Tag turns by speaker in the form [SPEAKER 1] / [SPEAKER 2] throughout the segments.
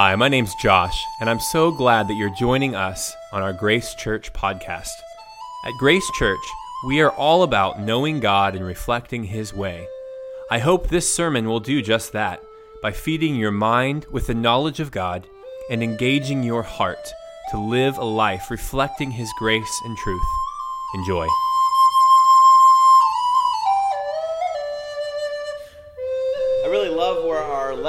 [SPEAKER 1] Hi, my name's Josh, and I'm so glad that you're joining us on our Grace Church podcast. At Grace Church, we are all about knowing God and reflecting His way. I hope this sermon will do just that by feeding your mind with the knowledge of God and engaging your heart to live a life reflecting His grace and truth. Enjoy.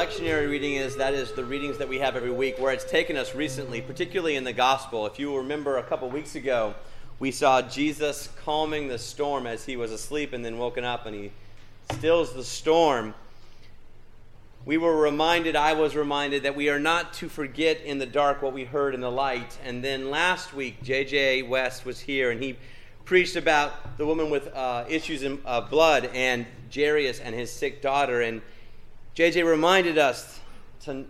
[SPEAKER 2] Lectionary reading is. That is the readings that we have every week, where it's taken us recently, particularly in the gospel. If you remember a couple weeks ago, we saw Jesus calming the storm as he was asleep and then woken up and he stills the storm. We were reminded, I was reminded, that we are not to forget in the dark what we heard in the light. And then last week, J.J. West was here and he preached about the woman with uh, issues of uh, blood and Jairus and his sick daughter. And JJ reminded us to,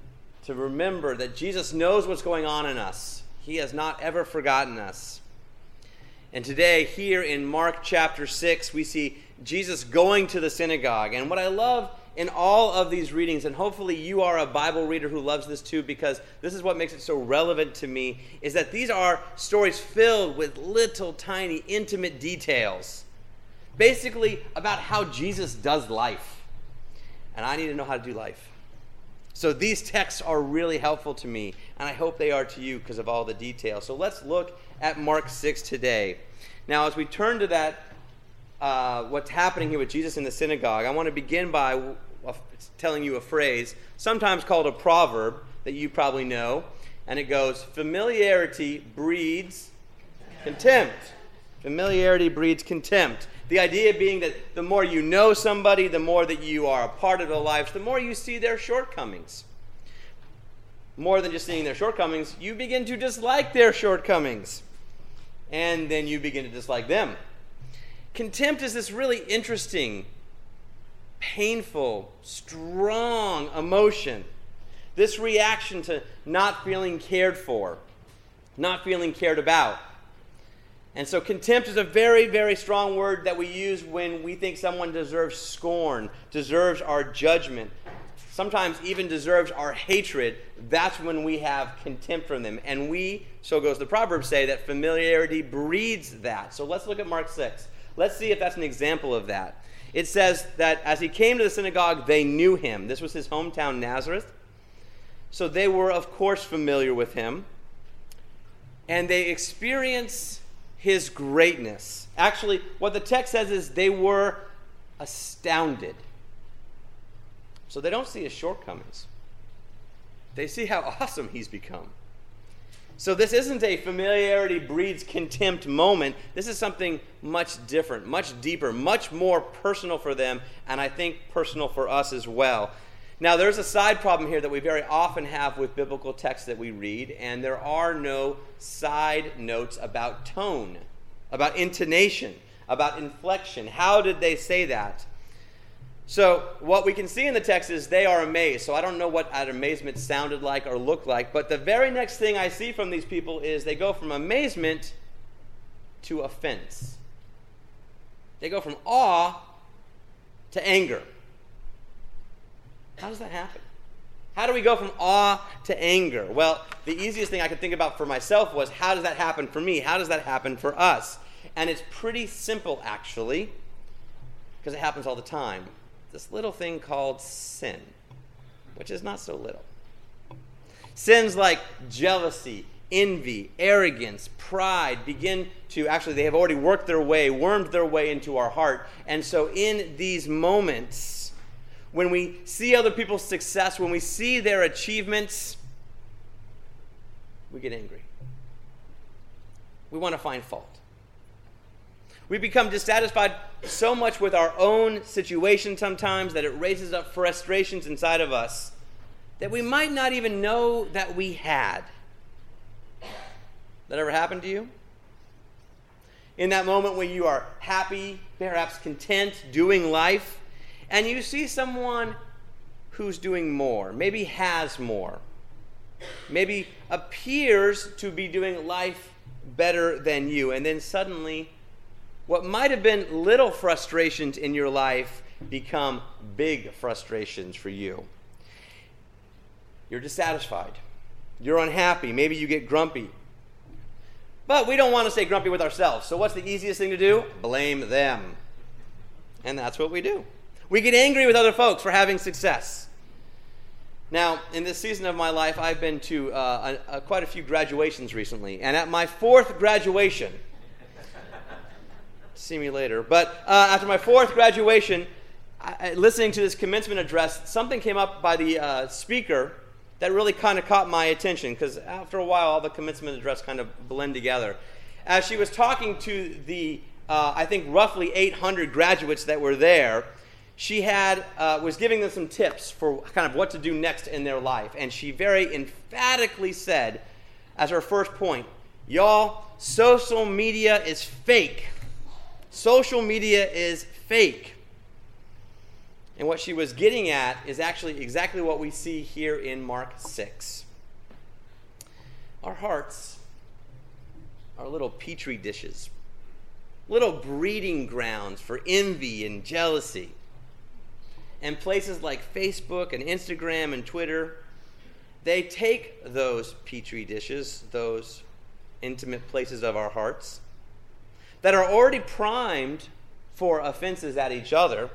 [SPEAKER 2] to remember that Jesus knows what's going on in us. He has not ever forgotten us. And today, here in Mark chapter 6, we see Jesus going to the synagogue. And what I love in all of these readings, and hopefully you are a Bible reader who loves this too, because this is what makes it so relevant to me, is that these are stories filled with little tiny intimate details. Basically, about how Jesus does life and I need to know how to do life. So these texts are really helpful to me, and I hope they are to you because of all the details. So let's look at Mark 6 today. Now, as we turn to that, uh, what's happening here with Jesus in the synagogue, I want to begin by telling you a phrase, sometimes called a proverb, that you probably know. And it goes, Familiarity breeds contempt. Familiarity breeds contempt. The idea being that the more you know somebody, the more that you are a part of their lives, the more you see their shortcomings. More than just seeing their shortcomings, you begin to dislike their shortcomings. And then you begin to dislike them. Contempt is this really interesting, painful, strong emotion. This reaction to not feeling cared for, not feeling cared about. And so, contempt is a very, very strong word that we use when we think someone deserves scorn, deserves our judgment, sometimes even deserves our hatred. That's when we have contempt from them. And we, so goes the Proverbs, say that familiarity breeds that. So, let's look at Mark 6. Let's see if that's an example of that. It says that as he came to the synagogue, they knew him. This was his hometown, Nazareth. So, they were, of course, familiar with him. And they experience his greatness. Actually, what the text says is they were astounded. So they don't see his shortcomings, they see how awesome he's become. So this isn't a familiarity breeds contempt moment. This is something much different, much deeper, much more personal for them, and I think personal for us as well. Now, there's a side problem here that we very often have with biblical texts that we read, and there are no side notes about tone, about intonation, about inflection. How did they say that? So, what we can see in the text is they are amazed. So, I don't know what that amazement sounded like or looked like, but the very next thing I see from these people is they go from amazement to offense. They go from awe to anger. How does that happen? How do we go from awe to anger? Well, the easiest thing I could think about for myself was how does that happen for me? How does that happen for us? And it's pretty simple, actually, because it happens all the time. This little thing called sin, which is not so little. Sins like jealousy, envy, arrogance, pride begin to actually, they have already worked their way, wormed their way into our heart. And so, in these moments, when we see other people's success, when we see their achievements, we get angry. We want to find fault. We become dissatisfied so much with our own situation sometimes that it raises up frustrations inside of us that we might not even know that we had. That ever happened to you? In that moment when you are happy, perhaps content, doing life, and you see someone who's doing more, maybe has more, maybe appears to be doing life better than you, and then suddenly what might have been little frustrations in your life become big frustrations for you. You're dissatisfied. You're unhappy. Maybe you get grumpy. But we don't want to stay grumpy with ourselves. So, what's the easiest thing to do? Blame them. And that's what we do. We get angry with other folks for having success. Now, in this season of my life, I've been to uh, a, a, quite a few graduations recently. And at my fourth graduation, see me later, but uh, after my fourth graduation, I, listening to this commencement address, something came up by the uh, speaker that really kind of caught my attention because after a while, all the commencement address kind of blend together. As she was talking to the, uh, I think, roughly 800 graduates that were there, she had uh, was giving them some tips for kind of what to do next in their life, and she very emphatically said, as her first point, "Y'all, social media is fake. Social media is fake." And what she was getting at is actually exactly what we see here in Mark 6. Our hearts are little petri dishes, little breeding grounds for envy and jealousy. And places like Facebook and Instagram and Twitter, they take those petri dishes, those intimate places of our hearts, that are already primed for offenses at each other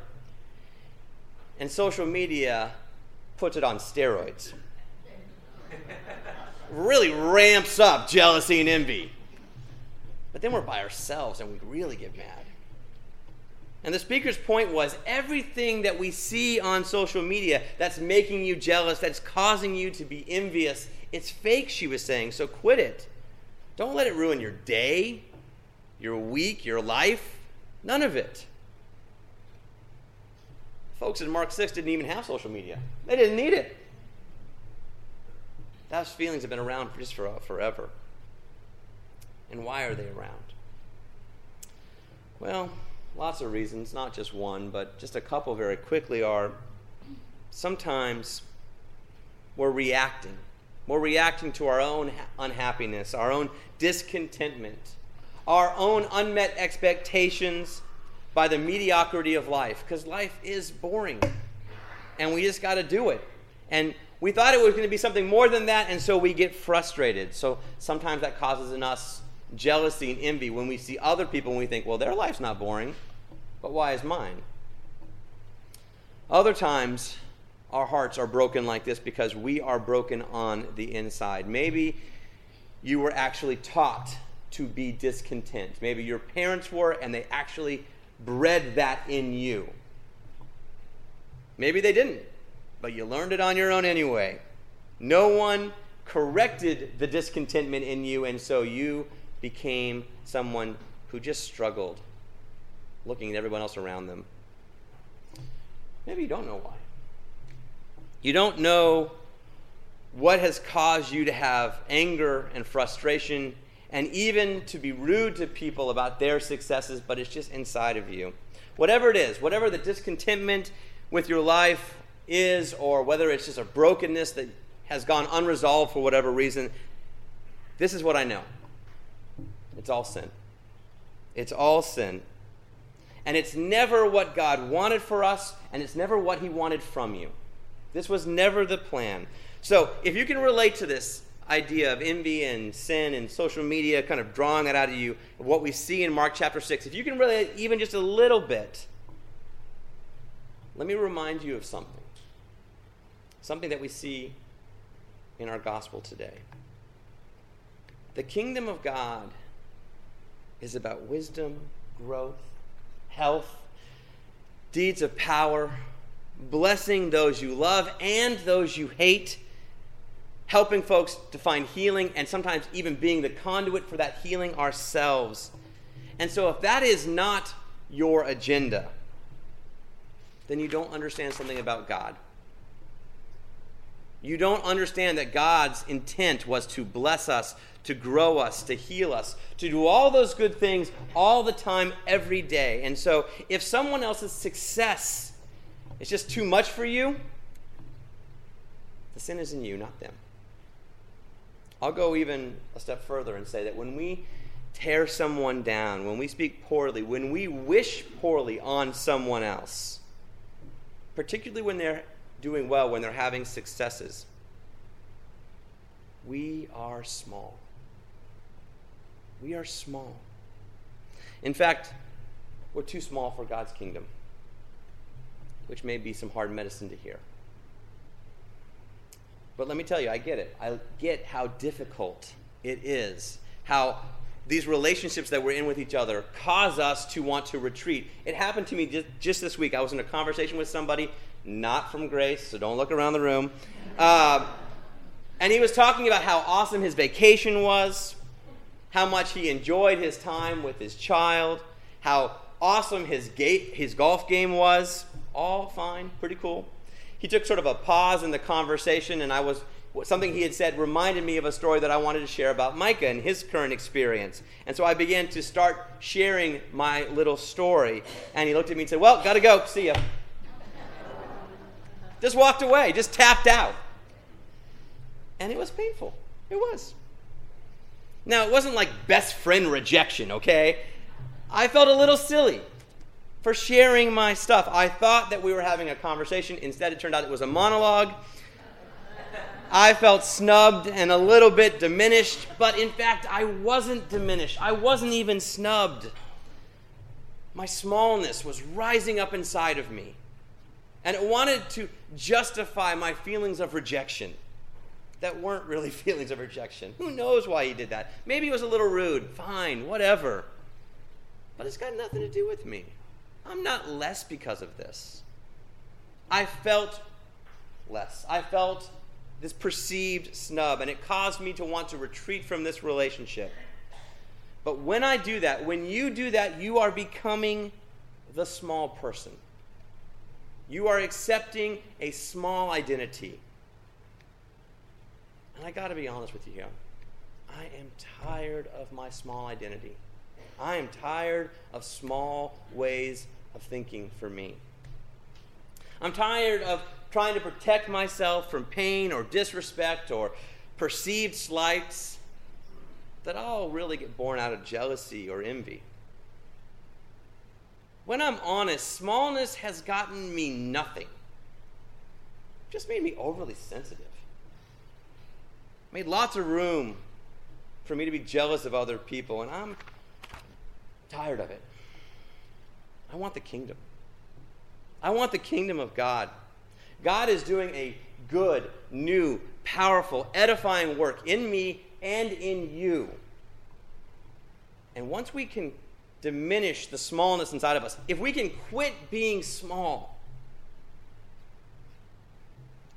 [SPEAKER 2] and social media puts it on steroids. really ramps up jealousy and envy. But then we're by ourselves and we really get mad. And the speaker's point was everything that we see on social media that's making you jealous, that's causing you to be envious, it's fake, she was saying. So quit it. Don't let it ruin your day, your week, your life. None of it folks in Mark 6 didn't even have social media, they didn't need it. Those feelings have been around just for uh, forever. And why are they around? Well, lots of reasons, not just one, but just a couple very quickly are sometimes we're reacting. We're reacting to our own unhappiness, our own discontentment, our own unmet expectations by the mediocrity of life because life is boring and we just got to do it. And we thought it was going to be something more than that, and so we get frustrated. So sometimes that causes in us jealousy and envy when we see other people and we think, well, their life's not boring, but why is mine? Other times, our hearts are broken like this because we are broken on the inside. Maybe you were actually taught to be discontent. Maybe your parents were, and they actually bred that in you. Maybe they didn't, but you learned it on your own anyway. No one corrected the discontentment in you, and so you became someone who just struggled looking at everyone else around them. Maybe you don't know why. You don't know what has caused you to have anger and frustration and even to be rude to people about their successes, but it's just inside of you. Whatever it is, whatever the discontentment with your life is, or whether it's just a brokenness that has gone unresolved for whatever reason, this is what I know it's all sin. It's all sin. And it's never what God wanted for us, and it's never what He wanted from you. This was never the plan. So, if you can relate to this, idea of envy and sin and social media kind of drawing that out of you, what we see in Mark chapter 6, if you can relate even just a little bit, let me remind you of something. Something that we see in our gospel today. The kingdom of God is about wisdom, growth, health, deeds of power, blessing those you love and those you hate helping folks to find healing, and sometimes even being the conduit for that healing ourselves. And so, if that is not your agenda, then you don't understand something about God. You don't understand that God's intent was to bless us, to grow us, to heal us, to do all those good things all the time, every day. And so, if someone else's success is just too much for you, the sin is in you, not them. I'll go even a step further and say that when we tear someone down, when we speak poorly, when we wish poorly on someone else, particularly when they're doing well, when they're having successes, we are small. We are small. In fact, we're too small for God's kingdom, which may be some hard medicine to hear. But let me tell you, I get it. I get how difficult it is, how these relationships that we're in with each other cause us to want to retreat. It happened to me just, just this week. I was in a conversation with somebody, not from Grace, so don't look around the room. Uh, and he was talking about how awesome his vacation was, how much he enjoyed his time with his child, how awesome his, gate, his golf game was. All fine, pretty cool. He took sort of a pause in the conversation, and I was something he had said reminded me of a story that I wanted to share about Micah and his current experience. And so I began to start sharing my little story. And he looked at me and said, Well, gotta go. See ya. just walked away, just tapped out. And it was painful. It was. Now, it wasn't like best friend rejection, okay? I felt a little silly for sharing my stuff. I thought that we were having a conversation. Instead, it turned out it was a monologue. I felt snubbed and a little bit diminished, but in fact, I wasn't diminished. I wasn't even snubbed. My smallness was rising up inside of me, and it wanted to justify my feelings of rejection that weren't really feelings of rejection. Who knows why he did that? Maybe it was a little rude. Fine, whatever. But it's got nothing to do with me. I'm not less because of this. I felt less. I felt this perceived snub, and it caused me to want to retreat from this relationship. But when I do that, when you do that, you are becoming the small person. You are accepting a small identity. And I got to be honest with you here. I am tired of my small identity. I am tired of small ways of thinking for me. I'm tired of trying to protect myself from pain or disrespect or perceived slights that all really get born out of jealousy or envy. When I'm honest, smallness has gotten me nothing. Just made me overly sensitive. Made lots of room for me to be jealous of other people, and I'm tired of it. I want the kingdom. I want the kingdom of God. God is doing a good, new, powerful, edifying work in me and in you. And once we can diminish the smallness inside of us, if we can quit being small,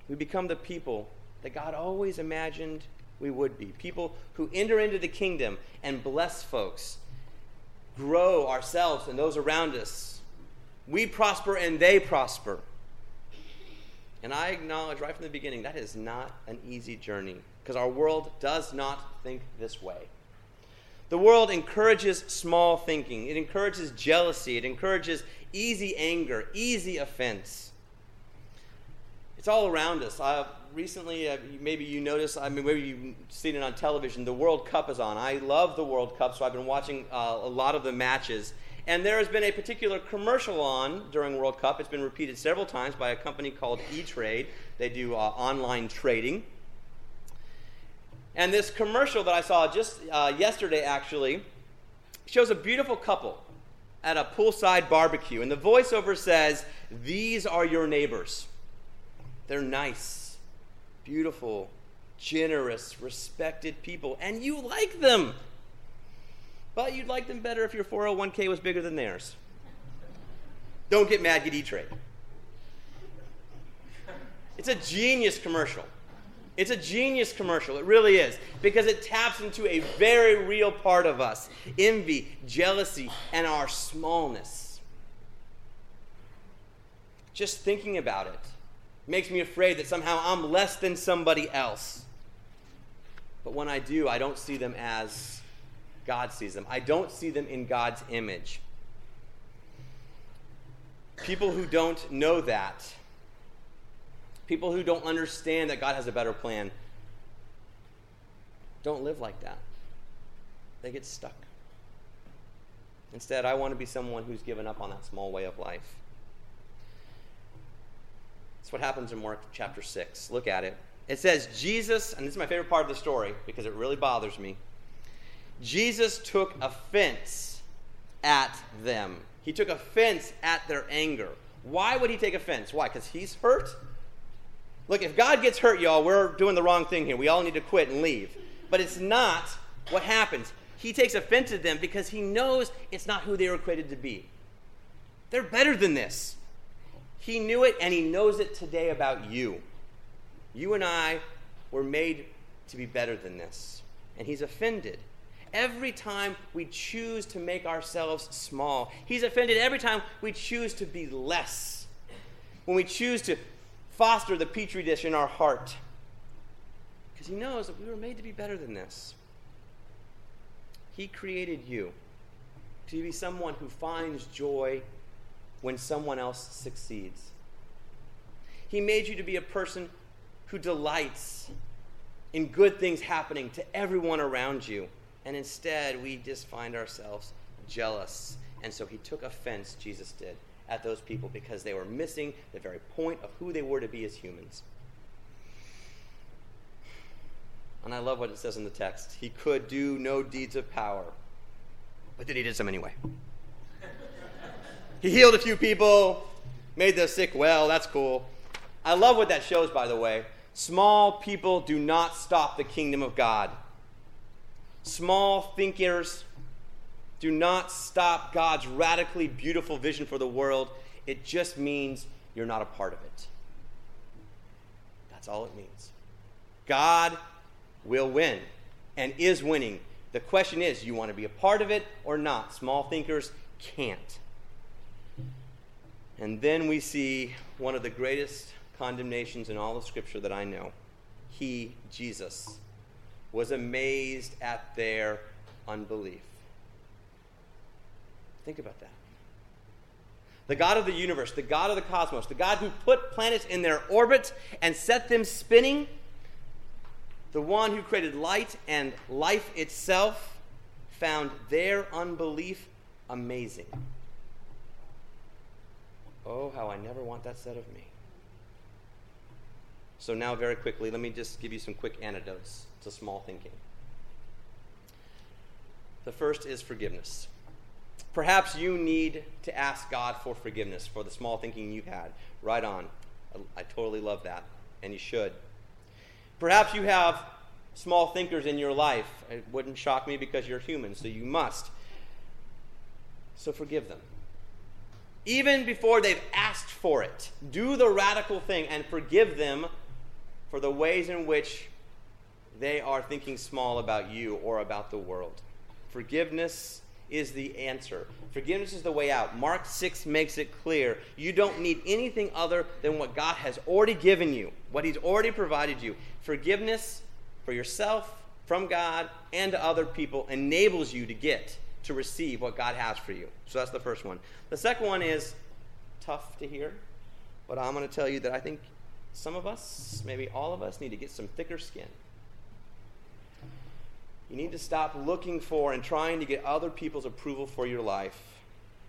[SPEAKER 2] we become the people that God always imagined we would be. People who enter into the kingdom and bless folks grow ourselves and those around us. We prosper and they prosper. And I acknowledge right from the beginning that is not an easy journey because our world does not think this way. The world encourages small thinking, it encourages jealousy, it encourages easy anger, easy offense. It's all around us. Uh, recently, uh, maybe you noticed, I mean, maybe you've seen it on television, the World Cup is on. I love the World Cup, so I've been watching uh, a lot of the matches. And there has been a particular commercial on during World Cup. It's been repeated several times by a company called E Trade. They do uh, online trading. And this commercial that I saw just uh, yesterday, actually, shows a beautiful couple at a poolside barbecue. And the voiceover says, These are your neighbors. They're nice, beautiful, generous, respected people, and you like them. But you'd like them better if your 401k was bigger than theirs. Don't get mad, get E Trade. It's a genius commercial. It's a genius commercial. It really is. Because it taps into a very real part of us envy, jealousy, and our smallness. Just thinking about it makes me afraid that somehow I'm less than somebody else. But when I do, I don't see them as God sees them. I don't see them in God's image. People who don't know that, people who don't understand that God has a better plan, don't live like that. They get stuck. Instead, I want to be someone who's given up on that small way of life. That's what happens in Mark chapter 6. Look at it. It says, Jesus, and this is my favorite part of the story because it really bothers me. Jesus took offense at them. He took offense at their anger. Why would he take offense? Why? Because he's hurt? Look, if God gets hurt, y'all, we're doing the wrong thing here. We all need to quit and leave. But it's not what happens. He takes offense at them because he knows it's not who they were created to be. They're better than this. He knew it and he knows it today about you. You and I were made to be better than this. And he's offended every time we choose to make ourselves small. He's offended every time we choose to be less. When we choose to foster the petri dish in our heart. Because he knows that we were made to be better than this. He created you to be someone who finds joy when someone else succeeds. He made you to be a person who delights in good things happening to everyone around you. And instead, we just find ourselves jealous. And so he took offense, Jesus did, at those people because they were missing the very point of who they were to be as humans. And I love what it says in the text. He could do no deeds of power, but then he did some anyway. He healed a few people, made the sick well. That's cool. I love what that shows, by the way. Small people do not stop the kingdom of God. Small thinkers do not stop God's radically beautiful vision for the world. It just means you're not a part of it. That's all it means. God will win and is winning. The question is, you want to be a part of it or not? Small thinkers can't. And then we see one of the greatest condemnations in all of Scripture that I know. He, Jesus, was amazed at their unbelief. Think about that. The God of the universe, the God of the cosmos, the God who put planets in their orbit and set them spinning the one who created light and life itself found their unbelief amazing. Oh, how I never want that said of me. So, now, very quickly, let me just give you some quick antidotes to small thinking. The first is forgiveness. Perhaps you need to ask God for forgiveness for the small thinking you've had. Right on. I, I totally love that, and you should. Perhaps you have small thinkers in your life. It wouldn't shock me because you're human, so you must. So forgive them. Even before they've asked for it, do the radical thing and forgive them for the ways in which they are thinking small about you or about the world. Forgiveness is the answer. Forgiveness is the way out. Mark 6 makes it clear. You don't need anything other than what God has already given you, what He's already provided you. Forgiveness for yourself, from God, and to other people enables you to get, to receive what God has for you. So that's the first one. The second one is tough to hear, but I'm going to tell you that I think some of us, maybe all of us, need to get some thicker skin. You need to stop looking for and trying to get other people's approval for your life,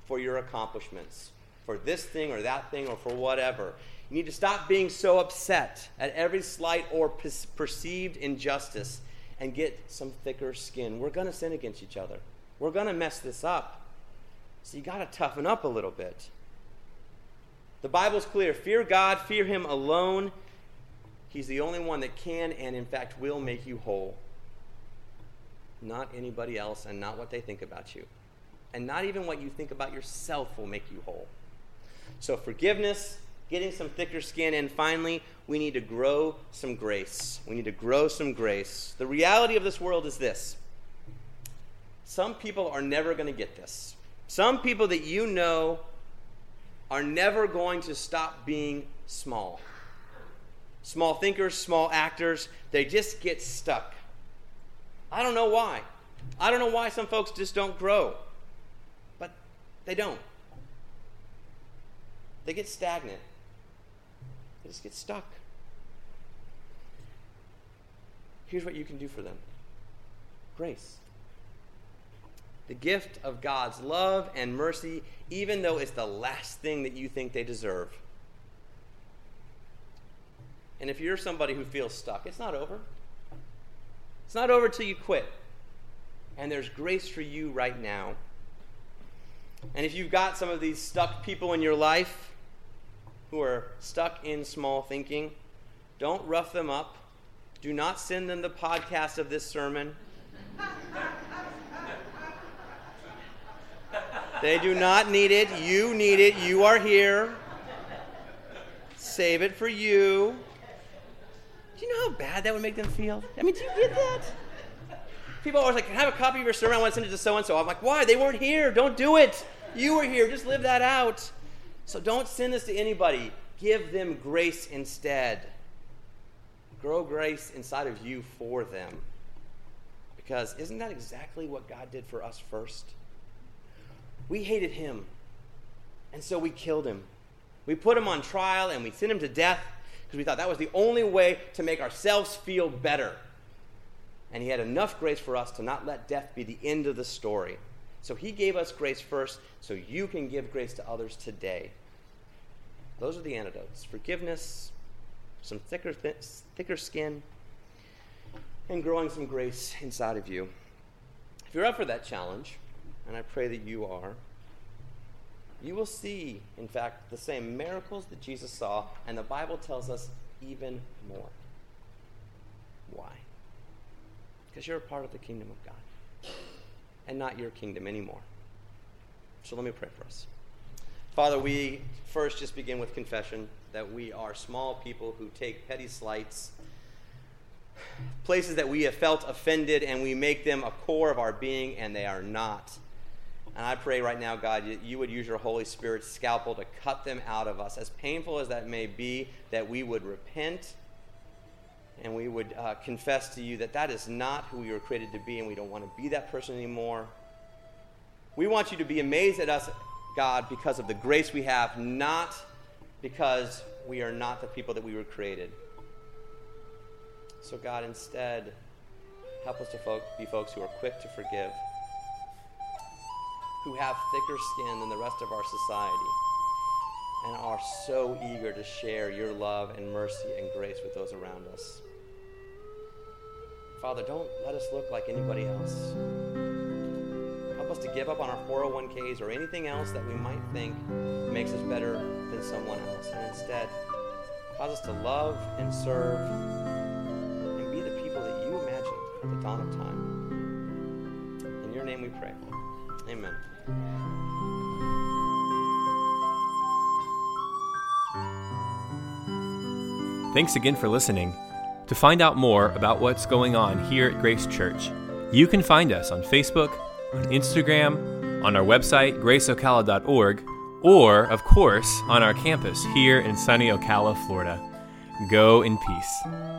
[SPEAKER 2] for your accomplishments, for this thing or that thing or for whatever. You need to stop being so upset at every slight or per- perceived injustice and get some thicker skin. We're going to sin against each other. We're going to mess this up. So you got to toughen up a little bit. The Bible's clear fear God, fear Him alone. He's the only one that can and, in fact, will make you whole not anybody else, and not what they think about you. And not even what you think about yourself will make you whole. So, forgiveness, getting some thicker skin, and finally, we need to grow some grace. We need to grow some grace. The reality of this world is this some people are never going to get this. Some people that you know are never going to stop being small. Small thinkers, small actors, they just get stuck. I don't know why. I don't know why some folks just don't grow, but they don't. They get stagnant, they just get stuck. Here's what you can do for them grace. The gift of God's love and mercy, even though it's the last thing that you think they deserve. And if you're somebody who feels stuck, it's not over. It's not over till you quit. And there's grace for you right now. And if you've got some of these stuck people in your life who are stuck in small thinking, don't rough them up. Do not send them the podcast of this sermon. They do not need it. You need it. You are here. Save it for you. Do you know how bad that would make them feel? I mean, do you get that? People always like, Can I have a copy of your sermon? I want to send it to so and so. I'm like, Why? They weren't here. Don't do it. You were here. Just live that out. So don't send this to anybody. Give them grace instead. Grow grace inside of you for them. Because isn't that exactly what God did for us first? We hated him, and so we killed him. We put him on trial and we sent him to death because we thought that was the only way to make ourselves feel better. And he had enough grace for us to not let death be the end of the story. So he gave us grace first, so you can give grace to others today. Those are the antidotes forgiveness, some thicker, th- thicker skin, and growing some grace inside of you. If you're up for that challenge, and I pray that you are, you will see, in fact, the same miracles that Jesus saw, and the Bible tells us even more. Why? Because you're a part of the kingdom of God and not your kingdom anymore. So let me pray for us. Father, we first just begin with confession that we are small people who take petty slights, places that we have felt offended, and we make them a core of our being, and they are not. And I pray right now, God, that you would use your Holy Spirit's scalpel to cut them out of us. As painful as that may be, that we would repent and we would uh, confess to you that that is not who we were created to be, and we don't want to be that person anymore. We want you to be amazed at us, God, because of the grace we have, not because we are not the people that we were created. So, God, instead, help us to be folks who are quick to forgive who have thicker skin than the rest of our society and are so eager to share your love and mercy and grace with those around us. Father, don't let us look like anybody else. Help us to give up on our 401ks or anything else that we might think makes us better than someone else. And instead, cause us to love and serve and be the people that you imagined at the dawn of time. Amen.
[SPEAKER 1] Thanks again for listening. To find out more about what's going on here at Grace Church, you can find us on Facebook, on Instagram, on our website, graceocala.org, or, of course, on our campus here in sunny Ocala, Florida. Go in peace.